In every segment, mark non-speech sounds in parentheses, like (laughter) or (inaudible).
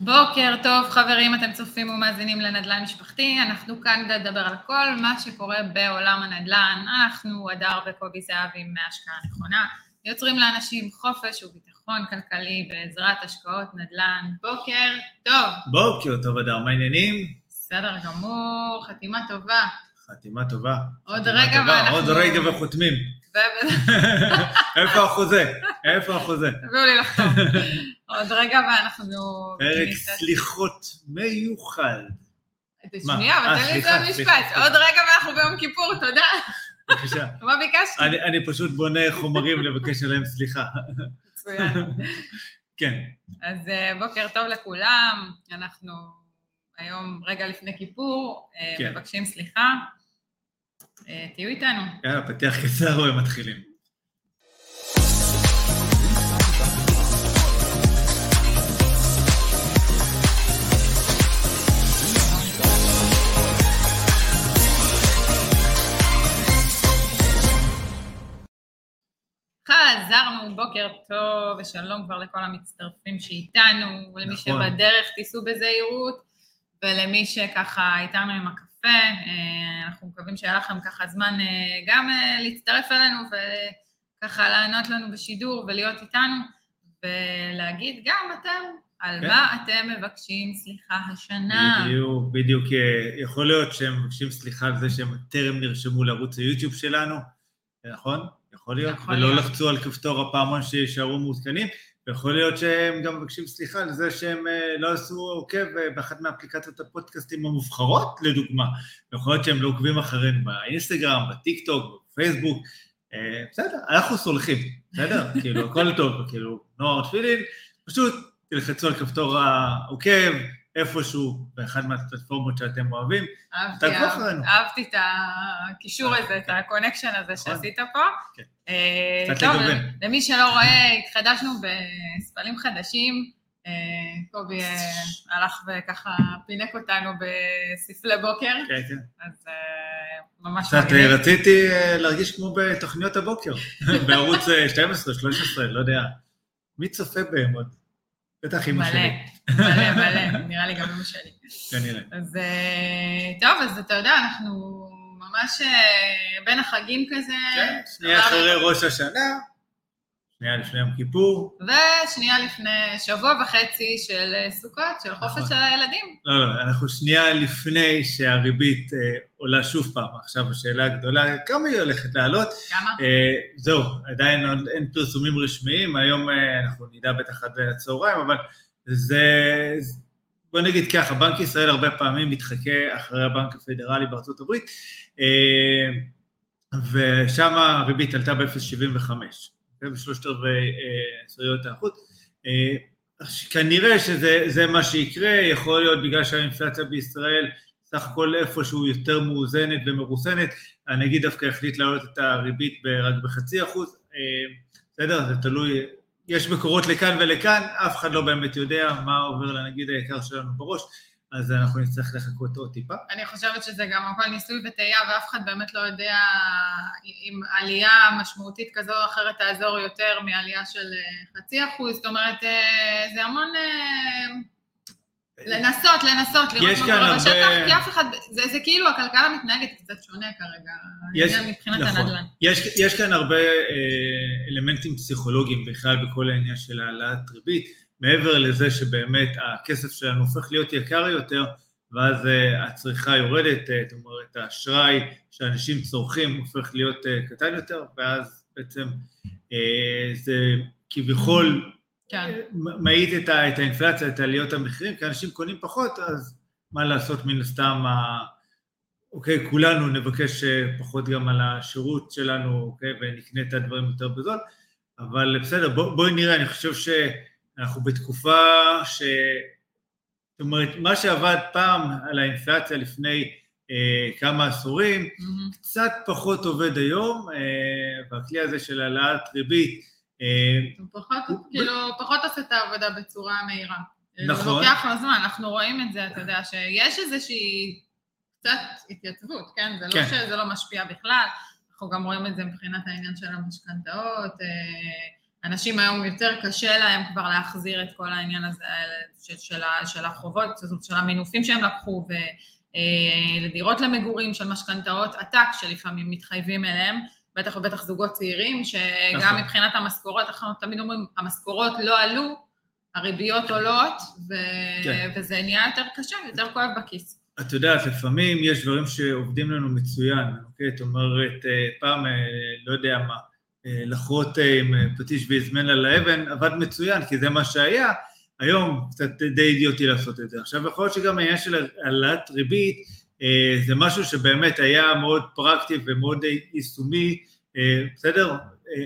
בוקר טוב חברים, אתם צופים ומאזינים לנדל"ן משפחתי, אנחנו כאן כדי לדבר על כל מה שקורה בעולם הנדל"ן, אנחנו הדר וקובי זהבי מהשקעה נכונה, יוצרים לאנשים חופש וביטחון כלכלי בעזרת השקעות נדל"ן. בוקר טוב. בוקר טוב הדר, מה העניינים? בסדר גמור, חתימה טובה. חתימה טובה. עוד חתימה רגע טובה, ואנחנו- עוד רגע וחותמים. איפה החוזה? איפה החוזה? תביאו לי לחתום. עוד רגע ואנחנו... פרק סליחות מיוחד. שנייה, אבל אה, תן לי את המשפט. עוד רגע ואנחנו ביום כיפור, תודה. בבקשה. מה ביקשתי? אני, אני פשוט בונה חומרים לבקש עליהם סליחה. מצוין. כן, אז אה, בוקר טוב לכולם, אנחנו היום רגע לפני כיפור, אה, כן. מבקשים סליחה. אה, תהיו איתנו. יאללה, פתיח קצר ומתחילים. חזרנו, בוקר טוב ושלום כבר לכל המצטרפים שאיתנו, ולמי נכון. שבדרך תיסעו בזהירות, ולמי שככה איתנו עם הקפה, אה, אנחנו מקווים שהיה לכם ככה זמן אה, גם אה, להצטרף אלינו וככה לענות לנו בשידור ולהיות איתנו, ולהגיד גם אתם על כן. מה אתם מבקשים סליחה השנה. בדיוק, בדיוק. יכול להיות שהם מבקשים סליחה על זה שהם טרם נרשמו לערוץ היוטיוב שלנו, נכון? יכול להיות. יכול ולא להיות. לחצו על כפתור הפעמון שישארו מעודכנים. ויכול להיות שהם גם מבקשים סליחה על זה שהם אה, לא עשו עוקב אה, באחת מאפליקציות הפודקאסטים המובחרות, לדוגמה. יכול להיות שהם לא עוקבים אחרינו באינסטגרם, בטיק טוק, בפייסבוק. אה, בסדר, אנחנו סולחים, בסדר? (laughs) כאילו, הכל טוב, כאילו, no hard feelings, פשוט תלחצו על כפתור העוקב איפשהו באחד מהפלטפורמות שאתם אוהבים. אהבתי. אהבתי את הקישור הזה, את ה connection הזה נכון. שעשית פה. אה, טוב. למי שלא רואה, התחדשנו בספלים חדשים. אה, קובי אה, הלך וככה פינק אותנו בספלי בוקר, כן, כן. אז ממש קצת רציתי להרגיש כמו בתוכניות הבוקר, (laughs) בערוץ אה, 12, 13, לא יודע. מי צופה בהם עוד? בטח אמא מלא, שלי, מלא, מלא, (laughs) נראה לי גם אמא שלי. כנראה. אז טוב, אז אתה יודע, אנחנו ממש אה, בין החגים כזה. כן, שנייה אחרי ראש השנה, שנייה לפני יום כיפור. ושנייה לפני שבוע וחצי של אה, סוכות, של חופש נכון. של הילדים. לא, לא, אנחנו שנייה לפני שהריבית אה, עולה שוב פעם. עכשיו השאלה הגדולה, כמה היא הולכת לעלות? כמה? אה, זהו, עדיין עוד אין פרסומים רשמיים, היום אה, אנחנו נדע בטח עד הצהריים, אבל זה... בוא נגיד ככה, בנק ישראל הרבה פעמים מתחכה אחרי הבנק הפדרלי בארצות הברית, אה, ושם הריבית עלתה ב-0.75, אוקיי? בשלושת רבעי אה, עשיריות האחוז. אה, כנראה שזה זה מה שיקרה, יכול להיות בגלל שהאינפלציה בישראל סך הכל איפשהו יותר מאוזנת ומרוסנת, הנגיד דווקא החליט להעלות את הריבית רק בחצי אחוז, אה, בסדר? זה תלוי, יש מקורות לכאן ולכאן, אף אחד לא באמת יודע מה עובר לנגיד היקר שלנו בראש, אז אנחנו נצטרך לחכות עוד טיפה. אני חושבת שזה גם הכל ניסוי וטעייה, ואף אחד באמת לא יודע אם עלייה משמעותית כזו או אחרת תעזור יותר מעלייה של אה, חצי אחוז, זאת אומרת, אה, זה המון... לנסות, לנסות, לראות מה קורה הרבה- בשטח, כי אף אחד, זה, זה כאילו הכלכלה מתנהגת קצת שונה כרגע, יש- מבחינת נכון. הנדל"ן. יש, יש כאן הרבה אה, אלמנטים פסיכולוגיים בכלל בכל העניין של העלאת ריבית, מעבר לזה שבאמת הכסף שלנו הופך להיות יקר יותר, ואז אה, הצריכה יורדת, אה, זאת אומרת, האשראי שאנשים צורכים הופך להיות אה, קטן יותר, ואז בעצם אה, זה כביכול כן. מעיד את, ה, את האינפלציה, את עליות המחירים, כי אנשים קונים פחות, אז מה לעשות מן הסתם, אוקיי, כולנו נבקש אה, פחות גם על השירות שלנו, אוקיי, ונקנה את הדברים יותר בזול, אבל בסדר, בוא, בואי נראה, אני חושב שאנחנו בתקופה ש... זאת אומרת, מה שעבד פעם על האינפלציה לפני אה, כמה עשורים, מהמם. קצת פחות עובד היום, אה, והכלי הזה של העלאת ריבית, אה, הוא פחות, כאילו, פחות עושה את העבודה בצורה מהירה. נכון. זה לוקח לו זמן, אנחנו רואים את זה, אתה יודע, שיש איזושהי קצת התייצבות, כן? זה כן. לא שזה לא משפיע בכלל, אנחנו גם רואים את זה מבחינת העניין של המשכנתאות, אה, אנשים היום יותר קשה להם כבר להחזיר את כל העניין הזה של, של, של החובות, של המינופים שהם לקחו, ולדירות למגורים של משכנתאות עתק שלפעמים מתחייבים אליהם, בטח ובטח זוגות צעירים, שגם נכון. מבחינת המשכורות, אנחנו תמיד אומרים, המשכורות לא עלו, הריביות עולות, ו... כן. וזה נהיה יותר קשה, יותר כואב בכיס. את יודעת, לפעמים יש דברים שעובדים לנו מצוין, אוקיי? זאת אומרת, אה, פעם, אה, לא יודע מה, אה, לחרות עם פטיש ויזמן על האבן, עבד מצוין, כי זה מה שהיה, היום קצת די אידיוטי לעשות את זה. עכשיו, יכול להיות שגם העניין של העלאת ריבית, זה משהו שבאמת היה מאוד פרקטי ומאוד יישומי, בסדר?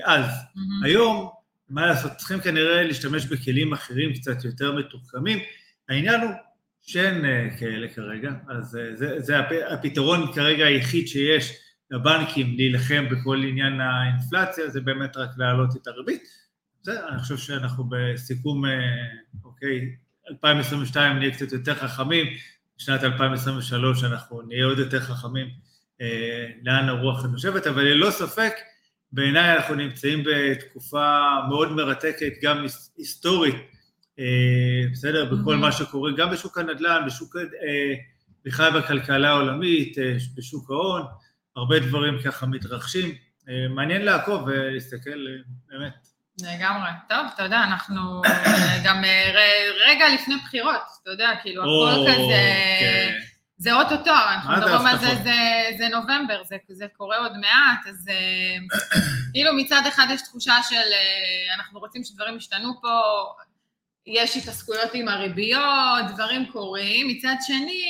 אז. Mm-hmm. היום, מה לעשות, צריכים כנראה להשתמש בכלים אחרים קצת יותר מתוחכמים. העניין הוא שאין אה, כאלה כרגע, אז אה, זה, זה הפתרון כרגע היחיד שיש לבנקים להילחם בכל עניין האינפלציה, זה באמת רק להעלות את הריבית. זה, אני חושב שאנחנו בסיכום, אה, אוקיי, 2022 נהיה קצת יותר חכמים, בשנת 2023 אנחנו נהיה עוד יותר חכמים אה, לאן הרוח נושבת, אבל ללא ספק, בעיניי אנחנו נמצאים בתקופה מאוד מרתקת, גם היסטורית, אה, בסדר? בכל מה שקורה, גם בשוק הנדל"ן, בשוק, אה, בכלל בכלכלה העולמית, אה, בשוק ההון, הרבה דברים ככה מתרחשים. מעניין לעקוב ולהסתכל, באמת. לגמרי. טוב, אתה יודע, אנחנו גם רגע לפני בחירות, אתה יודע, כאילו, הכל כזה... כן. זה אוטוטו, אנחנו מדברים על זה, זה, זה נובמבר, זה, זה קורה עוד מעט, אז כאילו מצד אחד יש תחושה של אנחנו רוצים שדברים ישתנו פה, יש התעסקויות עם הריביות, דברים קורים. מצד שני,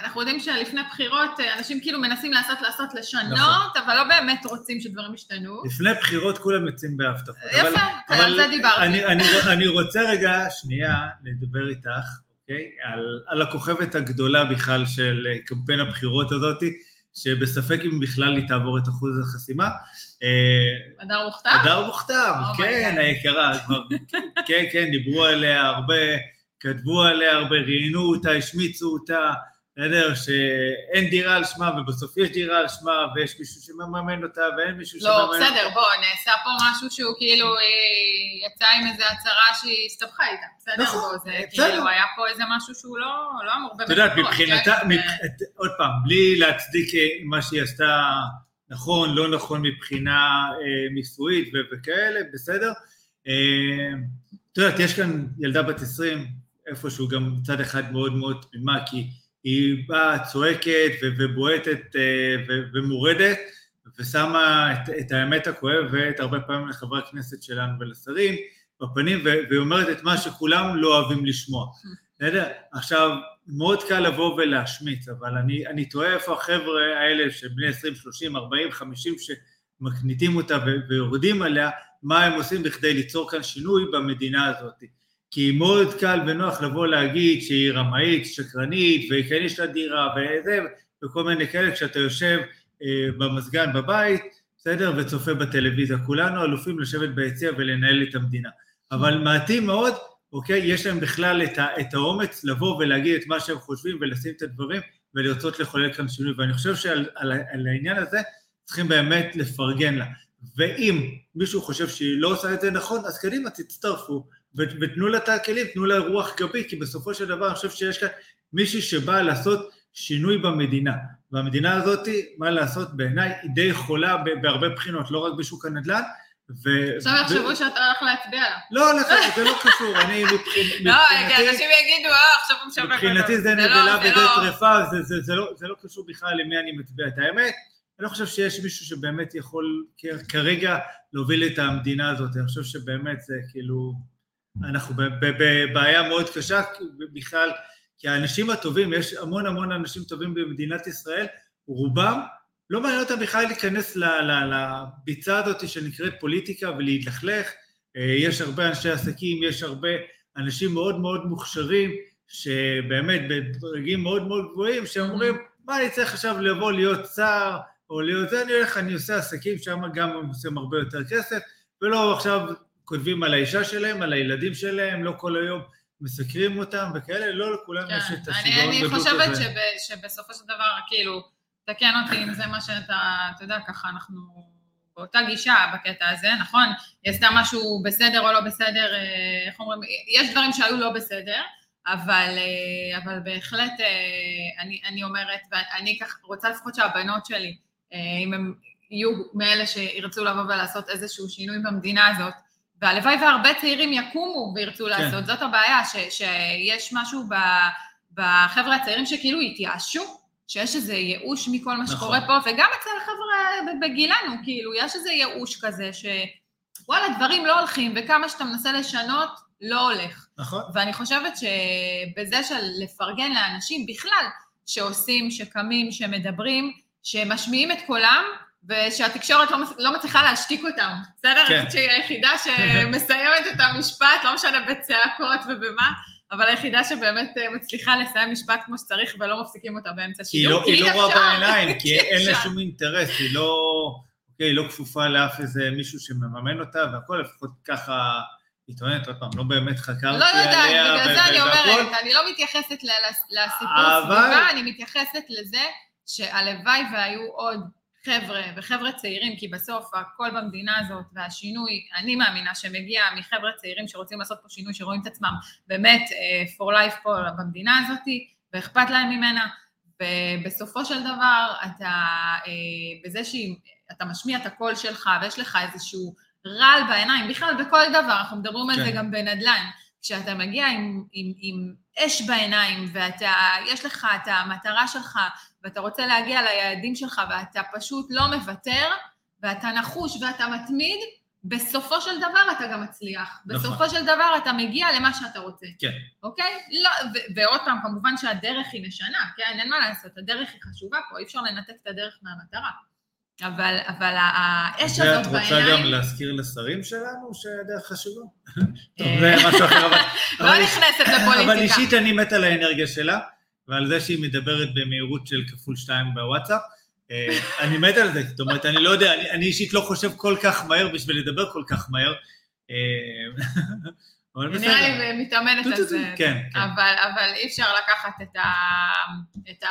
אנחנו יודעים שלפני בחירות אנשים כאילו מנסים לעשות לעשות לשנות, נכון. אבל לא באמת רוצים שדברים ישתנו. לפני בחירות כולם יוצאים בהבטחות. יפה, על זה דיברתי. אני, אני, אני רוצה רגע, שנייה, לדבר איתך, אוקיי? על, על הכוכבת הגדולה בכלל של קמפיין הבחירות הזאתי. שבספק אם בכלל היא תעבור את אחוז החסימה. הדר אה, מוכתר? הדר מוכתר, oh כן, היקרה, כן, כן, דיברו עליה הרבה, כתבו עליה הרבה, ראיינו אותה, השמיצו אותה, בסדר, שאין דירה על שמה ובסוף יש דירה על שמה ויש מישהו שמממן אותה ואין מישהו לא, שמממן אותה. לא, בסדר, בוא, נעשה פה משהו שהוא כאילו יצא עם איזו הצהרה שהיא הסתבכה איתה, בסדר? נכון, בוא, זה כאילו היה פה איזה משהו שהוא לא, לא אמור באמת. את יודעת, מבחינתה, כן? עוד פעם, בלי להצדיק אה, מה שהיא עשתה נכון, לא נכון מבחינה אה, מיסויית וכאלה, בסדר? אה, את יודעת, יש כאן ילדה בת 20, איפשהו גם מצד אחד מאוד מאוד תמימה, כי היא באה, צועקת ובועטת אה, ומורדת, ושמה את, את האמת הכואבת הרבה פעמים לחברי הכנסת שלנו ולשרים בפנים, והיא אומרת את מה שכולם לא אוהבים לשמוע. בסדר? עכשיו, מאוד קל לבוא ולהשמיץ, אבל אני, אני תוהה איפה החבר'ה האלה שבני 20, 30, 40, 50 שמקניטים אותה ויורדים עליה, מה הם עושים בכדי ליצור כאן שינוי במדינה הזאת. כי מאוד קל ונוח לבוא להגיד שהיא רמאית, שקרנית, וכן יש לה דירה, וזה, וכל מיני כאלה, כשאתה יושב אה, במזגן בבית, בסדר? וצופה בטלוויזיה. כולנו אלופים לשבת ביציע ולנהל את המדינה. אבל מעטים מאוד, אוקיי? יש להם בכלל את, ה, את האומץ לבוא ולהגיד את מה שהם חושבים ולשים את הדברים ולרצות לחולל כאן שינוי. ואני חושב שעל על, על העניין הזה צריכים באמת לפרגן לה. ואם מישהו חושב שהיא לא עושה את זה נכון, אז קדימה, תצטרפו. ותנו לה את הכלים, תנו לה רוח גבית, כי בסופו של דבר אני חושב שיש כאן מישהי שבאה לעשות שינוי במדינה. והמדינה הזאת, מה לעשות, בעיניי היא די חולה בהרבה בחינות, לא רק בשוק הנדל"ן. עכשיו יחשבו שאתה הולך להצביע לה. לא, לא, זה לא קשור, אני לא, (laughs) מבחינתי... לא, אנשים יגידו, אה, עכשיו הוא משווק מבחינתי זה לא, נבלה לא- טרפה, זה לא קשור בכלל למי אני מצביע. את האמת, אני לא חושב שיש מישהו שבאמת יכול כרגע להוביל את המדינה הזאת, אני חושב שבאמת זה כאילו... אנחנו בבעיה מאוד קשה בכלל, כי האנשים הטובים, יש המון המון אנשים טובים במדינת ישראל, רובם לא מעניין אותם בכלל להיכנס לביצה הזאת שנקראת פוליטיקה ולהתלכלך. אה, יש הרבה אנשי עסקים, יש הרבה אנשים מאוד מאוד מוכשרים, שבאמת בדרגים מאוד מאוד גבוהים, שאומרים, מה אני צריך עכשיו לבוא להיות שר, או להיות זה, אני הולך, אני עושה עסקים, שם גם עושים הרבה יותר כסף, ולא עכשיו כותבים על האישה שלהם, על הילדים שלהם, לא כל היום מסקרים אותם וכאלה, לא לכולם כן. יש את השיגעון אני, אני חושבת שב, שבסופו של דבר, כאילו, תקן אותי אם זה מה שאתה, אתה יודע, ככה אנחנו באותה גישה בקטע הזה, נכון? היא עשתה משהו בסדר או לא בסדר, אה, איך אומרים, יש דברים שהיו לא בסדר, אבל, אה, אבל בהחלט אה, אני, אני אומרת, ואני כך רוצה לפחות שהבנות שלי, אם הם יהיו מאלה שירצו לבוא ולעשות איזשהו שינוי במדינה הזאת, והלוואי והרבה צעירים יקומו וירצו כן. לעשות, זאת הבעיה, ש, שיש משהו ב, בחבר'ה הצעירים שכאילו התייאשו, שיש איזה ייאוש מכל מה שקורה נכון. פה, וגם אצל החבר'ה בגילנו, כאילו, יש איזה ייאוש כזה, שוואלה, דברים לא הולכים, וכמה שאתה מנסה לשנות, לא הולך. נכון. ואני חושבת שבזה של לפרגן לאנשים בכלל, שעושים, שקמים, שמדברים, שמשמיעים את קולם, ושהתקשורת לא, לא מצליחה להשתיק אותם, בסדר? כן. שהיא היחידה שמסיימת את המשפט, לא משנה בצעקות ובמה, אבל היחידה שבאמת אה, מצליחה לסיים משפט כמו שצריך ולא מפסיקים אותה באמצע שידור, כי היא לא, לא רואה בעיניים, כי (laughs) אין לה שום אינטרס, היא לא, אוקיי, היא לא כפופה לאף איזה מישהו שמממן אותה, והכל לפחות ככה... היא טוענת, עוד פעם, לא באמת חקרתי עליה. לא יודעת, בגלל זה אני אומרת, אני לא מתייחסת לסיפור סביבה, אני מתייחסת לזה שהלוואי והיו עוד חבר'ה וחבר'ה צעירים, כי בסוף הכל במדינה הזאת והשינוי, אני מאמינה שמגיע מחבר'ה צעירים שרוצים לעשות פה שינוי, שרואים את עצמם באמת uh, for life פה במדינה הזאת, ואכפת להם ממנה, ובסופו של דבר אתה, uh, בזה שאתה משמיע את הקול שלך ויש לך איזשהו רעל בעיניים, בכלל בכל דבר, אנחנו מדברים כן. על זה כן. גם בנדל"ן, כשאתה מגיע עם, עם, עם אש בעיניים ויש לך את המטרה שלך ואתה רוצה להגיע ליעדים שלך ואתה פשוט לא מוותר, ואתה נחוש ואתה מתמיד, בסופו של דבר אתה גם מצליח. נכון. בסופו של דבר אתה מגיע למה שאתה רוצה. כן. אוקיי? לא, ו- ועוד פעם, כמובן שהדרך היא משנה, כן? אין מה לעשות, הדרך היא חשובה פה, אי אפשר לנתק את הדרך מהמטרה. אבל, אבל האש הזאת בעיניים... את רוצה גם להזכיר לשרים שלנו שהדרך חשובה? (laughs) טוב, זה משהו אחר, אבל... לא נכנסת לפוליטיקה. אבל אישית אני מת על האנרגיה שלה. ועל זה שהיא מדברת במהירות של כפול שתיים בוואטסאפ. אה, אני מת על זה, זאת אומרת, אני לא יודע, אני, אני אישית לא חושב כל כך מהר בשביל לדבר כל כך מהר. אה, אבל בסדר. נראה לי מתאמנת על זה. כן, כן. אבל, אבל אי אפשר לקחת את, ה, את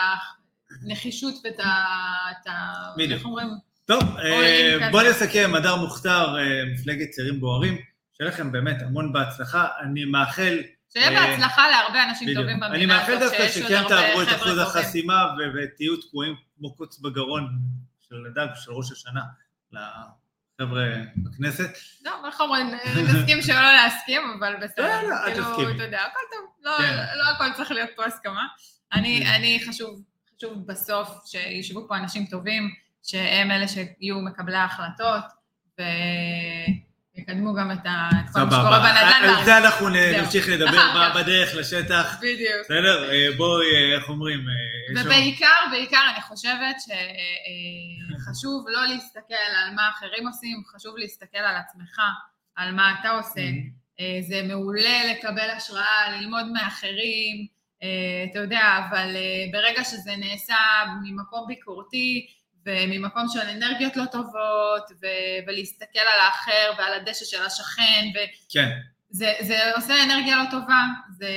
הנחישות ואת ה... בדיוק. איך אומרים? טוב, אה, בואו נסכם, הדר מוכתר, מפלגת צעירים בוערים, שיהיה לכם באמת המון בהצלחה. אני מאחל שיהיה בהצלחה להרבה אנשים טובים במדינה אני מאחל דווקא שכן תעברו את אחוז החסימה ותהיו תקועים כמו קוץ בגרון של הדג של ראש השנה לחבר'ה בכנסת. לא, איך אומרים, נסכים שלא להסכים, אבל בסדר. לא, לא, אל כאילו, תסכימי. אתה יודע, הכל טוב, לא, כן. לא הכל צריך להיות פה הסכמה. אני חשוב, חשוב בסוף שישבו פה אנשים טובים, שהם אלה שיהיו מקבלי ההחלטות, ו... יקדמו גם את כל מה שקורה בנדל"ן. על זה אנחנו נמשיך לדבר (laughs) בדרך לשטח. בדיוק. בסדר? אה, בואי, אה, איך אומרים? אה, ובעיקר, בעיקר אני חושבת שחשוב לא להסתכל על מה אחרים עושים, חשוב להסתכל על עצמך, על מה אתה עושה. זה מעולה לקבל השראה, ללמוד מאחרים, אתה יודע, אבל ברגע שזה נעשה ממקום ביקורתי, וממקום של אנרגיות לא טובות, ו- ולהסתכל על האחר ועל הדשא של השכן, ו- כן. זה, זה עושה אנרגיה לא טובה, זה,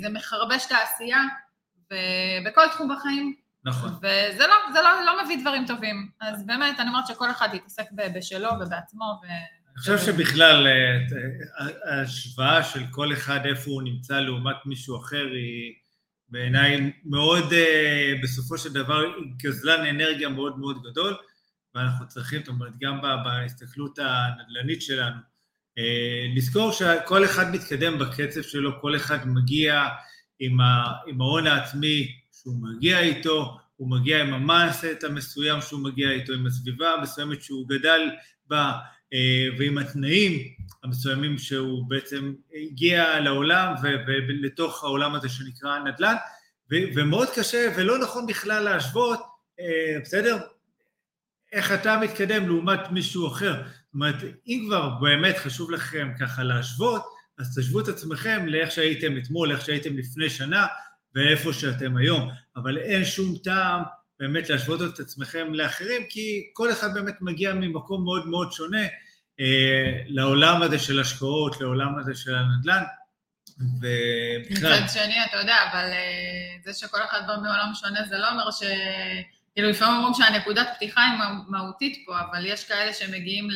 זה מחרבש את העשייה, ובכל תחום בחיים. נכון. וזה לא, זה לא, לא מביא דברים טובים. אז באמת, אני אומרת שכל אחד יתעסק בשלו ובעצמו, ו... אני חושב שבכלל, אה, ההשוואה של כל אחד איפה הוא נמצא לעומת מישהו אחר היא... בעיניי מאוד, אה, בסופו של דבר, גזלן אנרגיה מאוד מאוד גדול, ואנחנו צריכים, זאת אומרת, גם בהסתכלות הנדל"נית שלנו, אה, לזכור שכל אחד מתקדם בקצב שלו, כל אחד מגיע עם, ה, עם ההון העצמי שהוא מגיע איתו, הוא מגיע עם המאסט המסוים שהוא מגיע איתו, עם הסביבה המסוימת שהוא גדל בה, ועם התנאים המסוימים שהוא בעצם הגיע לעולם ולתוך העולם הזה שנקרא נדל"ן, ומאוד קשה ולא נכון בכלל להשוות, אה, בסדר? איך אתה מתקדם לעומת מישהו אחר. זאת אומרת, אם כבר באמת חשוב לכם ככה להשוות, אז תשוו את עצמכם לאיך שהייתם אתמול, איך שהייתם לפני שנה, ואיפה שאתם היום. אבל אין שום טעם באמת להשוות את עצמכם לאחרים, כי כל אחד באמת מגיע ממקום מאוד מאוד שונה אה, לעולם הזה של השקעות, לעולם הזה של הנדל"ן, ובכלל... מצד שני, אתה יודע, אבל אה, זה שכל אחד בא מעולם שונה, זה לא אומר ש... כאילו לפעמים אומרים שהנקודת פתיחה היא מהותית פה, אבל יש כאלה שמגיעים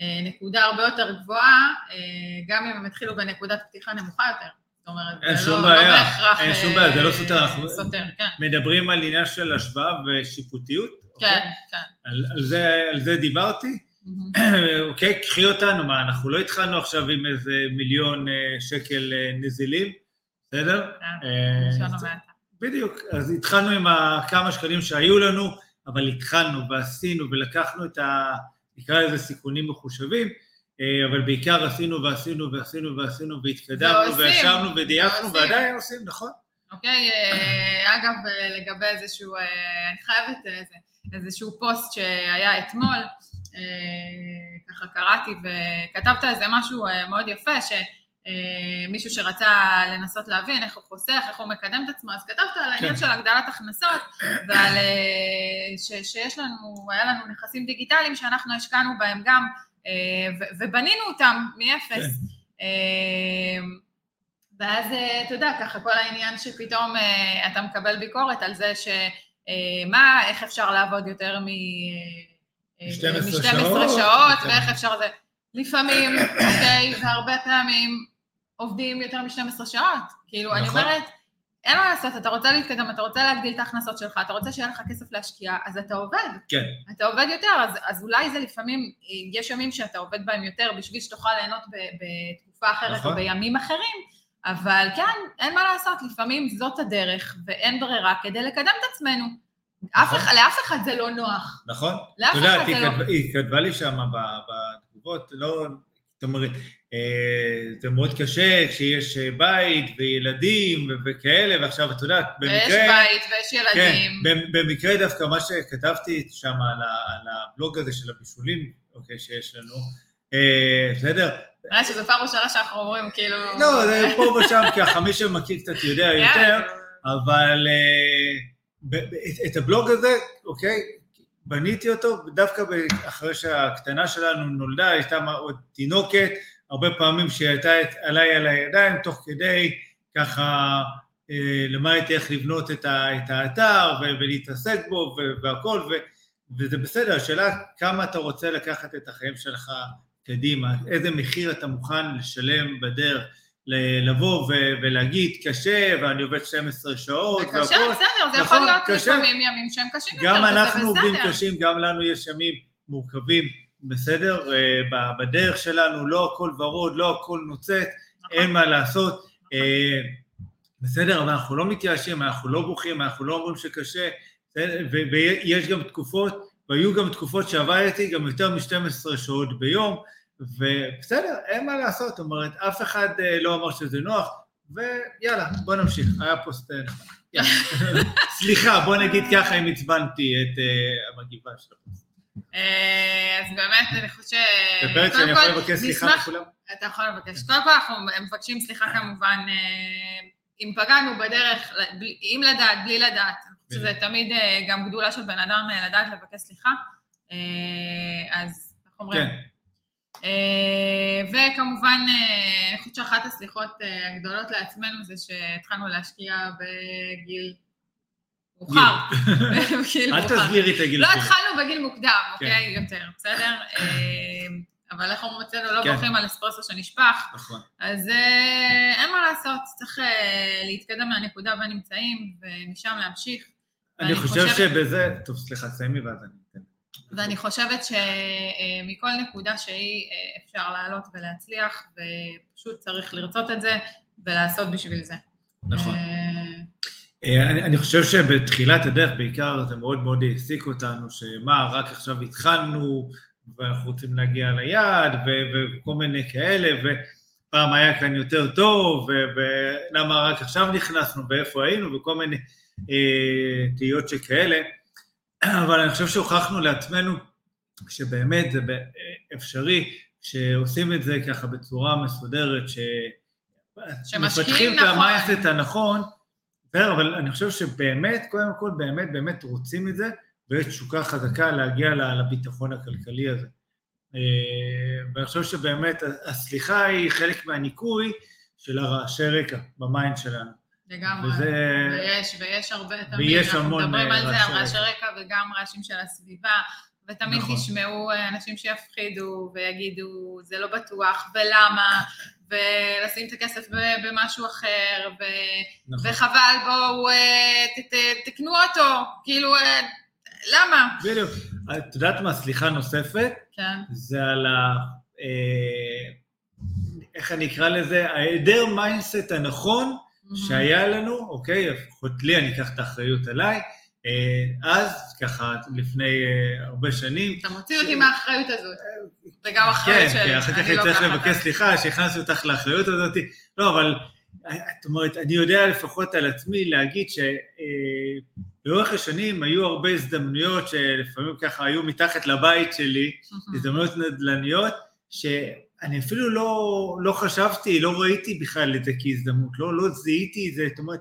לנקודה הרבה יותר גבוהה, גם אם הם התחילו בנקודת פתיחה נמוכה יותר. אומרת, אין שום לא, בעיה, לא. אין שום אה, בעיה, זה לא סותר, אנחנו סותר, כן. מדברים על עניין של השוואה ושיפוטיות. אוקיי? כן, כן. על, על, זה, על זה דיברתי. מהמם. (clears throat) אוקיי, קחי אותנו, מה, אנחנו לא התחלנו עכשיו עם איזה מיליון אה, שקל אה, נזילים, בסדר? כן, אה. בדיוק, אז התחלנו עם הכמה שקלים שהיו לנו, אבל התחלנו ועשינו ולקחנו את ה... נקרא לזה סיכונים מחושבים, אה, אבל בעיקר עשינו ועשינו ועשינו ועשינו והתקדמנו וישבנו ודייקנו. ועדיין עושים, נכון? אוקיי, אה, אגב, אה, לגבי איזשהו, אה, אני חייבת איזה, איזשהו פוסט שהיה אתמול, אה, ככה קראתי וכתבת איזה משהו אה, מאוד יפה, שמישהו שרצה לנסות להבין איך הוא חוסך, איך הוא מקדם את עצמו, אז כתבת על העניין כן. של הגדלת הכנסות, ועל אה, ש, שיש לנו, היה לנו נכסים דיגיטליים שאנחנו השקענו בהם גם, אה, ובנינו אותם מאפס. כן. אה, ואז, אה, אתה יודע, ככה כל העניין שפתאום אה, אתה מקבל ביקורת על זה ש... אה, מה, איך אפשר לעבוד יותר מ... אה, 12 מ- שעות, שעות, כן. ואיך אפשר זה... לפעמים, (coughs) אוקיי, והרבה פעמים עובדים יותר מ-12 שעות. כאילו, אני נכון. אומרת, אין מה לעשות, אתה רוצה להתקדם, אתה רוצה להגדיל את ההכנסות שלך, אתה רוצה שיהיה לך כסף להשקיע, אז אתה עובד. כן, אתה עובד יותר, אז, אז אולי זה לפעמים, יש ימים שאתה עובד בהם יותר בשביל שתוכל ליהנות ב, בתקופה אחרת נכון. או בימים אחרים, אבל כן, אין מה לעשות, לפעמים זאת הדרך ואין ברירה כדי לקדם את עצמנו. נכון. לאף אחד זה לא נוח. נכון. לאף את יודעת, אחד זה לא... כתבה- היא כתבה לי שם בתגובות, לא, זאת אומרת, אה, זה מאוד קשה כשיש אה, בית וילדים וכאלה, ועכשיו את יודעת, ויש במקרה, בית ויש ילדים. כן, במקרה דווקא מה שכתבתי שם על, על הבלוג הזה של הבישולים, אוקיי, שיש לנו, אה, בסדר? נראה שזו פעם ראשונה שאנחנו אומרים, כאילו... לא, זה פה ושם, ככה, מי שמכיר קצת יודע כן, יותר, אבל את הבלוג הזה, אוקיי, בניתי אותו דווקא אחרי שהקטנה שלנו נולדה, הייתה עוד תינוקת, הרבה פעמים שהיא הייתה עליי על הידיים, תוך כדי ככה אה, למדתי איך לבנות את, ה, את האתר ולהתעסק בו והכל, ו, וזה בסדר, השאלה כמה אתה רוצה לקחת את החיים שלך קדימה, איזה מחיר אתה מוכן לשלם בדרך. לבוא ו- ולהגיד קשה, ואני עובד 12 שעות, זה קשה, והכל. בסדר, זה נכון, יכול להיות קשה. לפעמים ימים שהם קשים יותר, גם אנחנו עובדים. קשים, גם לנו יש ימים מורכבים, בסדר? אה, בדרך שלנו, לא הכל ורוד, לא הכל נוצץ, נכון. אין מה לעשות. אה, בסדר, אבל אנחנו לא מתייאשים, אנחנו לא בוכים, אנחנו לא אומרים שקשה, ויש גם תקופות, והיו גם תקופות שעבדתי גם יותר מ-12 שעות ביום, ובסדר, אין מה לעשות, זאת אומרת, אף אחד אה, לא אמר שזה נוח, ויאללה, בוא נמשיך, היה פוסט אה, נחמד. יאללה. (laughs) סליחה, בוא נגיד ככה אם עצבנתי את אה, המגיבה של הפוסט. אז באמת, אני חושבת ש... זה פרק קודם שאני יכול לבקש סליחה מכולם? אתה יכול לבקש. קודם כל אנחנו מבקשים סליחה כמובן, אם פגענו בדרך, עם לדעת, בלי לדעת. שזה תמיד גם גדולה של בן אדם לדעת לבקש סליחה. אז איך אומרים? כן, וכמובן, אה, אני חושבת שאחת הסליחות אה, הגדולות לעצמנו זה שהתחלנו להשקיע בגיל מאוחר. (laughs) אל. תסבירי את הגיל לא. התחלנו בגיל מוקדם, כן. אוקיי? יותר, בסדר? אה, אבל איך אומרים אצלנו, לא כן. בוכים על אספרסו שנשפך. נכון. אז אה, אין מה לעשות, צריך אה, להתקדם מהנקודה בה נמצאים, ומשם להמשיך. אני חושב שבזה... טוב, סליחה, סיימי ואז אני. ואני חושבת שמכל נקודה שהיא אה, אפשר לעלות ולהצליח, ופשוט צריך לרצות את זה ולעשות בשביל זה. נכון. אה, אה, אני, אני חושב שבתחילת הדרך בעיקר זה מאוד מאוד העסיק אותנו, שמה, רק עכשיו התחלנו ואנחנו רוצים להגיע ליעד ו- וכל מיני כאלה, ופעם היה כאן יותר טוב, ו- ולמה רק עכשיו נכנסנו ואיפה היינו וכל מיני אה, תהיות שכאלה, אבל אני חושב שהוכחנו לעצמנו שבאמת זה אפשרי, שעושים את זה ככה בצורה מסודרת, ש... שמשקיעים מפתחים את נכון. ה mindset הנכון, בסדר, אבל אני חושב שבאמת, קודם כל, באמת באמת רוצים את זה, ויש תשוקה חזקה להגיע לביטחון הכלכלי הזה. אה, ואני חושב שבאמת הסליחה היא חלק מהניקוי של הרעשי רקע ב mind שלנו. לגמרי. וזה... ויש, ויש הרבה תמיד. ויש אנחנו מדברים אה, על זה, על רעשי רקע וגם רעשים של הסביבה, ותמיד נכון. תשמעו אה, אנשים שיפחידו ויגידו, זה לא בטוח, ולמה, ולשים את הכסף במשהו אחר, ו... נכון. וחבל, בואו אה, ת- ת- תקנו אותו, כאילו, למה? בדיוק. את יודעת מה, סליחה נוספת, כן, זה על ה... איך אני אקרא לזה? ההיעדר mindset הנכון שהיה לנו, אוקיי? לפחות לי, אני אקח את האחריות עליי. אה, אז, ככה, לפני אה, הרבה שנים, אתה מוציא אותי מהאחריות הזאת, וגם אחריות כן, שלי, כי אחר כך אני אני צריך לבקש סליחה שהכנסתי אותך לאחריות הזאת. לא, אבל את אומרת, אני יודע לפחות על עצמי להגיד שלאורך השנים היו הרבה הזדמנויות שלפעמים ככה היו מתחת לבית שלי, הזדמנויות נדל"ניות, שאני אפילו לא, לא חשבתי, לא ראיתי בכלל את זה כהזדמנות, לא, לא זיהיתי את זה, זאת אומרת,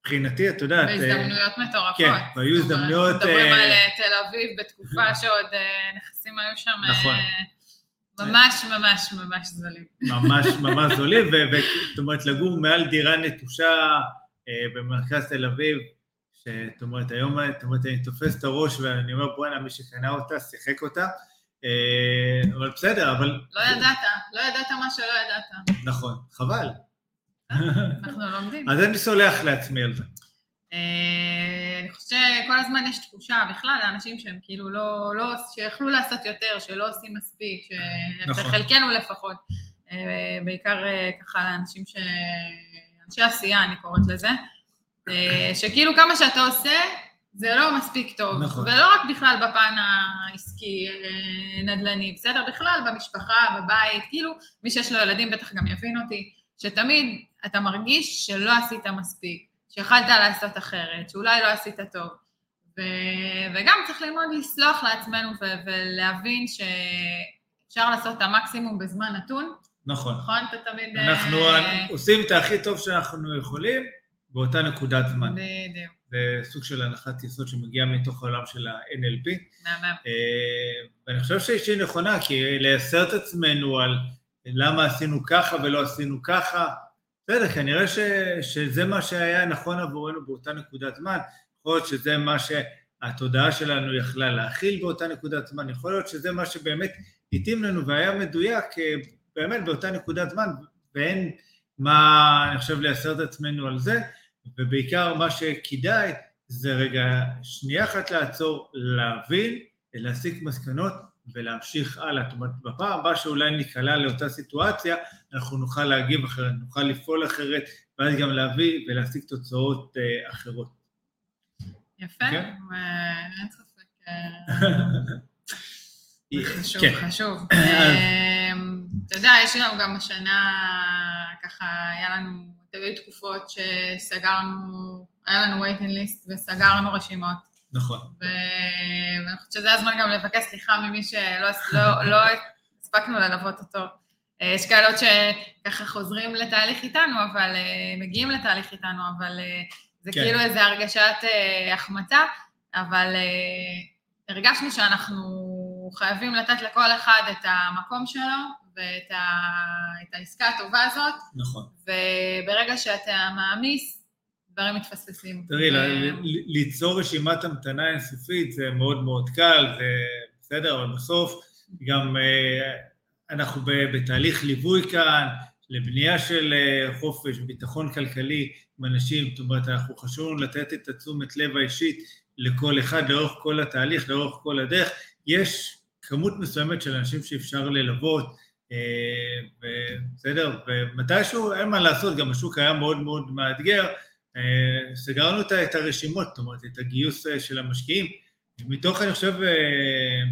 מבחינתי, את יודעת... אה, בהזדמנויות מטורפות. כן, והיו זאת הזדמנויות, מדברים אה, על אה, תל אביב בתקופה שעוד אה, נכסים היו שם נכון. ממש ממש ממש זולים. ממש (laughs) ממש זולים, זאת אומרת, לגור מעל דירה נטושה במרכז תל אביב, שאת אומרת, היום, זאת אומרת, אני תופס את הראש ואני אומר, בואנה, מי שקנה אותה, שיחק אותה, אבל בסדר, אבל... לא ידעת, לא ידעת מה שלא ידעת. נכון, חבל. אנחנו לומדים. אז אני סולח לעצמי על זה. אה, אני חושבת שכל הזמן יש תחושה בכלל לאנשים שהם כאילו לא, לא, שיכלו לעשות יותר, שלא עושים מספיק, נכון. שחלקנו לפחות, אה, בעיקר אה, ככה לאנשים ש... אנשי עשייה אני קוראת לזה, אה, שכאילו כמה שאתה עושה, זה לא מספיק טוב, נכון. ולא רק בכלל בפן העסקי אה, נדל"ני, בסדר? בכלל במשפחה, בבית, כאילו מי שיש לו ילדים בטח גם יבין אותי, שתמיד אתה מרגיש שלא עשית מספיק, שיכלת לעשות אחרת, שאולי לא עשית טוב. ו... וגם צריך ללמוד לסלוח לעצמנו ו... ולהבין שאפשר לעשות את המקסימום בזמן נתון, נכון. נכון? אתה תמיד... אנחנו אה, עושים את הכי טוב שאנחנו יכולים באותה נקודת זמן. בדיוק, זה סוג של הנחת יסוד שמגיעה מתוך העולם של ה-NLP. מהמם. אה, ואני חושב שהיא נכונה, כי לייסר את עצמנו על למה עשינו ככה ולא עשינו ככה, בסדר, כנראה ש, שזה מה שהיה נכון עבורנו באותה נקודת זמן, יכול להיות שזה מה שהתודעה שלנו יכלה להכיל באותה נקודת זמן, יכול להיות שזה מה שבאמת התאים לנו והיה מדויק אה, באמת באותה נקודת זמן, ואין מה, אני חושב, לייסר את עצמנו על זה, ובעיקר מה שכדאי זה רגע שנייה אחת לעצור, להבין, להסיק מסקנות ולהמשיך הלאה. זאת אומרת, בפעם הבאה שאולי ניקלע לאותה סיטואציה, אנחנו נוכל להגיב אחרת, נוכל לפעול אחרת, ואז גם להביא ולהשיג תוצאות אה, אחרות. יפה, כן. אה, אין ספק. אה, (laughs) חשוב, כן. חשוב. (laughs) אמ, אתה יודע, יש לנו גם השנה, ככה, היה לנו, היו תקופות שסגרנו, היה לנו waiting list וסגרנו רשימות. נכון. ואני חושבת שזה הזמן גם לבקש סליחה ממי שלא לא, לא הספקנו ללוות אותו. אה, יש כאלה עוד שככה חוזרים לתהליך איתנו, אבל אה, מגיעים לתהליך איתנו, אבל אה, זה כן. כאילו איזו הרגשת החמצה, אבל הרגשנו שאנחנו חייבים לתת לכל אחד את המקום שלו ואת ה, העסקה הטובה הזאת, נכון. וברגע שאתה מעמיס, דברים מתפספסים. תראי, ו- ליצור רשימת המתנה אינסופית זה מאוד מאוד קל, זה בסדר, אבל בסוף גם אה, אנחנו בתהליך ליווי כאן, לבנייה של אה, חופש וביטחון כלכלי עם אנשים, זאת אומרת, אנחנו חשוב לנו לתת את התשומת לב האישית לכל אחד לאורך כל התהליך, לאורך כל הדרך. יש כמות מסוימת של אנשים שאפשר ללוות, בסדר? ומתישהו אין מה לעשות, גם השוק היה מאוד מאוד מאתגר, אה, סגרנו את הרשימות, זאת אומרת, את הגיוס אה, של המשקיעים, מתוך, אני חושב, אה,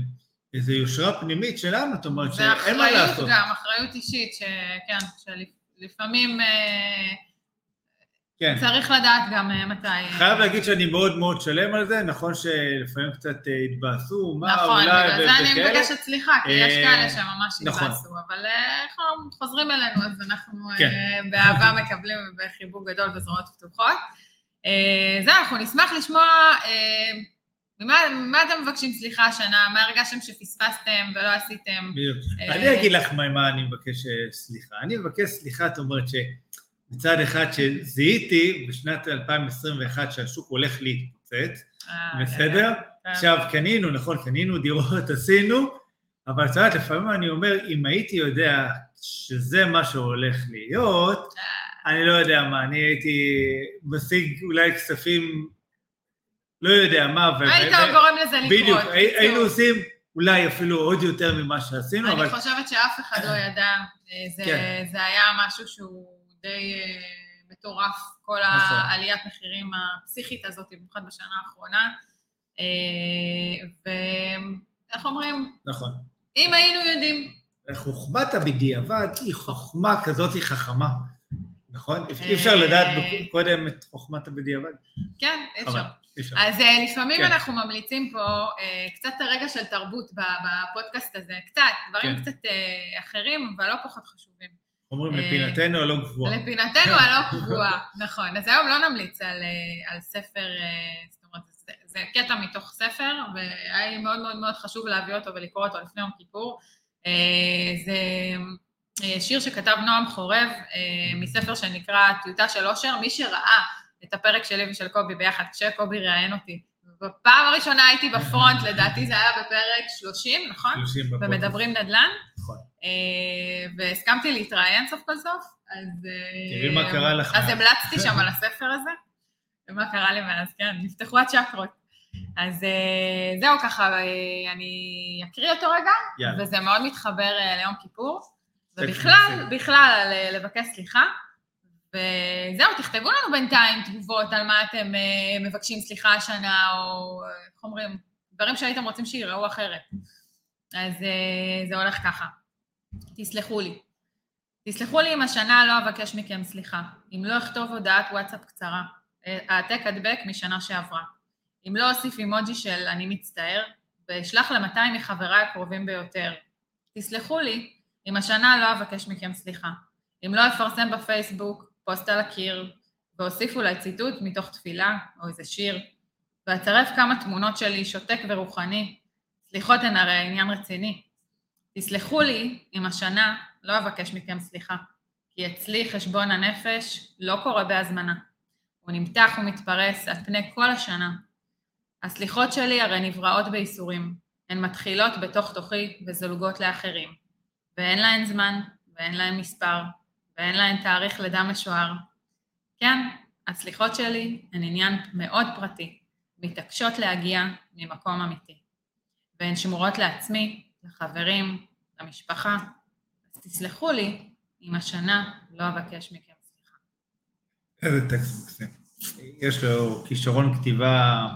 איזו יושרה פנימית שלנו, זאת אומרת, שאין מה ואחריות לעשות. גם, אחריות אישית, שכן, שלפעמים אה, כן. צריך לדעת גם אה, מתי. חייב להגיד שאני מאוד מאוד שלם על זה, נכון שלפעמים קצת אה, התבאסו, מה נכון, אולי, בגלל ו- זה אני. מבקשת סליחה, כי יש אה, כאלה שממש נכון. התבאסו, אבל אה, הם חוזרים אלינו, אז אנחנו כן. אה, באהבה מקבלים ובחיבוק גדול בזרועות פתוחות. אה, זהו, אנחנו נשמח לשמוע, אה, ממה ממה אתם מבקשים סליחה השנה, מה הרגשתם שפספסתם ולא עשיתם? בדיוק. אה, אני אגיד לך מה מה אני מבקש אה, סליחה. אני מבקש סליחה, זאת אומרת ש... מצד אחד שזיהיתי בשנת 2021 שהשוק הולך להתפוצץ, אה, בסדר? כן. עכשיו, קנינו, נכון, קנינו דירות, עשינו, אבל את יודעת, לפעמים אני אומר, אם הייתי יודע שזה מה שהולך להיות, אני לא יודע מה, אני הייתי משיג אולי כספים, לא יודע מה, ו- היית גורם לזה לקרות. בדיוק. היינו עושים אולי אפילו עוד יותר ממה שעשינו, אבל אני חושבת שאף אחד לא ידע, אה, כן. זה היה משהו שהוא די אה, מטורף, כל נכון. העליית מחירים הפסיכית הזאת, במיוחד בשנה האחרונה. אה, ואיך אומרים, נכון. אם היינו יודעים, חוכמת הבדיעבד היא חוכמה כזאת היא חכמה, נכון? אי אה, אפשר לדעת קודם את חוכמת הבדיעבד. כן, אי אפשר. אז אה, לפעמים כן. אנחנו ממליצים פה אה, קצת רגע של תרבות בפודקאסט הזה, קצת, דברים כן. קצת אה, אחרים, אבל לא פחות חשובים. אומרים אה, לפינתנו הלא גבוהה. לפינתנו הלא קבועה, נכון. אז היום לא נמליץ על, אה, על ספר, אה, זאת אומרת, זה, זה קטע מתוך ספר, והיה לי מאוד מאוד מאוד חשוב להביא אותו ולקרוא אותו לפני יום כיפור. זה שיר שכתב נועם חורב, מספר שנקרא טיוטה של אושר. מי שראה את הפרק שלי ושל קובי ביחד, כשקובי ראיין אותי, בפעם הראשונה הייתי בפרונט, לדעתי זה היה בפרק 30, נכון? 30 בפודקאסט. ומדברים נדל"ן. נכון. אה, והסכמתי להתראיין סוף כל סוף, אז... אה, תראי מה קרה לך אז מאז. המלצתי שם על הספר הזה, ומה קרה לי מאז, כן, נפתחו הצ'קרות. אז אה, זהו ככה, אה, אני אקריא אותו רגע, יאללה. וזה מאוד מתחבר אה, ליום כיפור, ובכלל. בכלל אה, לבקש סליחה. וזהו, תכתבו לנו בינתיים תגובות על מה אתם אה, מבקשים סליחה השנה, או אה, איך אומרים, דברים שהייתם רוצים שייראו אחרת. אז אה, זה הולך ככה. תסלחו לי. תסלחו לי אם השנה לא אבקש מכם סליחה. אם לא אכתוב הודעת וואטסאפ קצרה. אה, העתק הדבק משנה שעברה. אם לא אוסיף אימוג'י של אני מצטער, ואשלח ל-200 מחבריי הקרובים ביותר. תסלחו לי אם השנה לא אבקש מכם סליחה. אם לא אפרסם בפייסבוק פוסט על הקיר, ואוסיף אולי ציטוט מתוך תפילה או איזה שיר, ואצרף כמה תמונות שלי שותק ורוחני. סליחות הן הרי עניין רציני. תסלחו לי אם השנה לא אבקש מכם סליחה, כי אצלי חשבון הנפש לא קורה בהזמנה. הוא נמתח ומתפרס על פני כל השנה. הסליחות שלי הרי נבראות בייסורים, הן מתחילות בתוך תוכי וזולגות לאחרים, ואין להן זמן, ואין להן מספר, ואין להן תאריך לידה משוער. כן, הסליחות שלי הן עניין מאוד פרטי, מתעקשות להגיע ממקום אמיתי. והן שמורות לעצמי, לחברים, למשפחה. אז תסלחו לי אם השנה לא אבקש מכם סליחה. איזה טקסט מקסים. יש לו כישרון כתיבה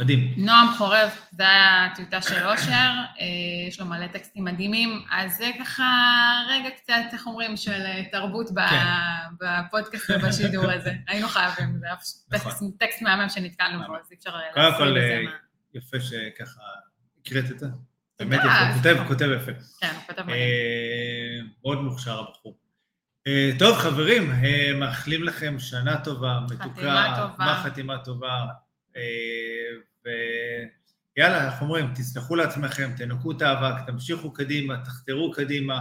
מדהים. נועם חורב, זה היה טיוטה של אושר, אה, יש לו מלא טקסטים מדהימים, אז זה ככה רגע קצת, איך אומרים, של אה, תרבות כן. בפודקאסט ובשידור הזה. (laughs) היינו חייבים, זה היה נכון. טקסט- מהמם שנתקלנו בו, מהמם. אז אי אפשר אה, קודם כל. יפה שככה הקראת את זה. באמת. יפה, כותב, כותב יפה. כן, הוא כותב מדהים. אה, מאוד מוכשר הבחור. אה, טוב, חברים, אה, מאחלים לכם שנה טובה, מתוקה. גמר חתימה טובה. ויאללה, איך אומרים, תסלחו לעצמכם, תנקו את האבק, תמשיכו קדימה, תחתרו קדימה,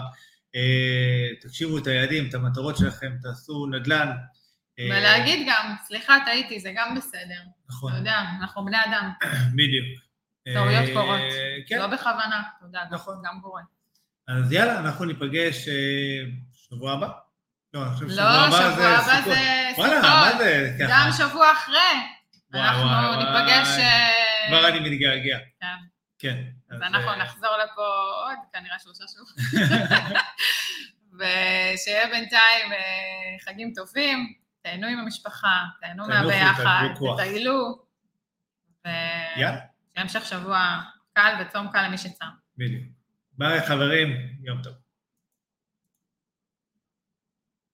תגשימו את היעדים, את המטרות שלכם, תעשו נדל"ן. ולהגיד גם, סליחה, טעיתי, זה גם בסדר. נכון, אתה יודע, אנחנו בני אדם, (coughs) בדיוק. טעויות אה, קורות. כן, לא בכוונה, אתה יודע, נכון. גם קורה. אז יאללה, אנחנו ניפגש אה, שבוע הבא. לא, אני חושב לא, שבוע הבא זה שבוע הבא סוכות. זה וואלה, מה סוכות. זה ככה? גם שבוע אחרי. אנחנו ניפגש... אה, כבר אני מתגעגע. כן. כן. אז אנחנו נחזור לפה עוד כנראה שלושה שבועות. (laughs) ושיהיה בינתיים חגים טובים, תהנו עם המשפחה, תהנו מהביחד. תטיילו. יאללה, והמשך שבוע קל וצום קל למי שצם. בדיוק. ביי חברים, יום טוב.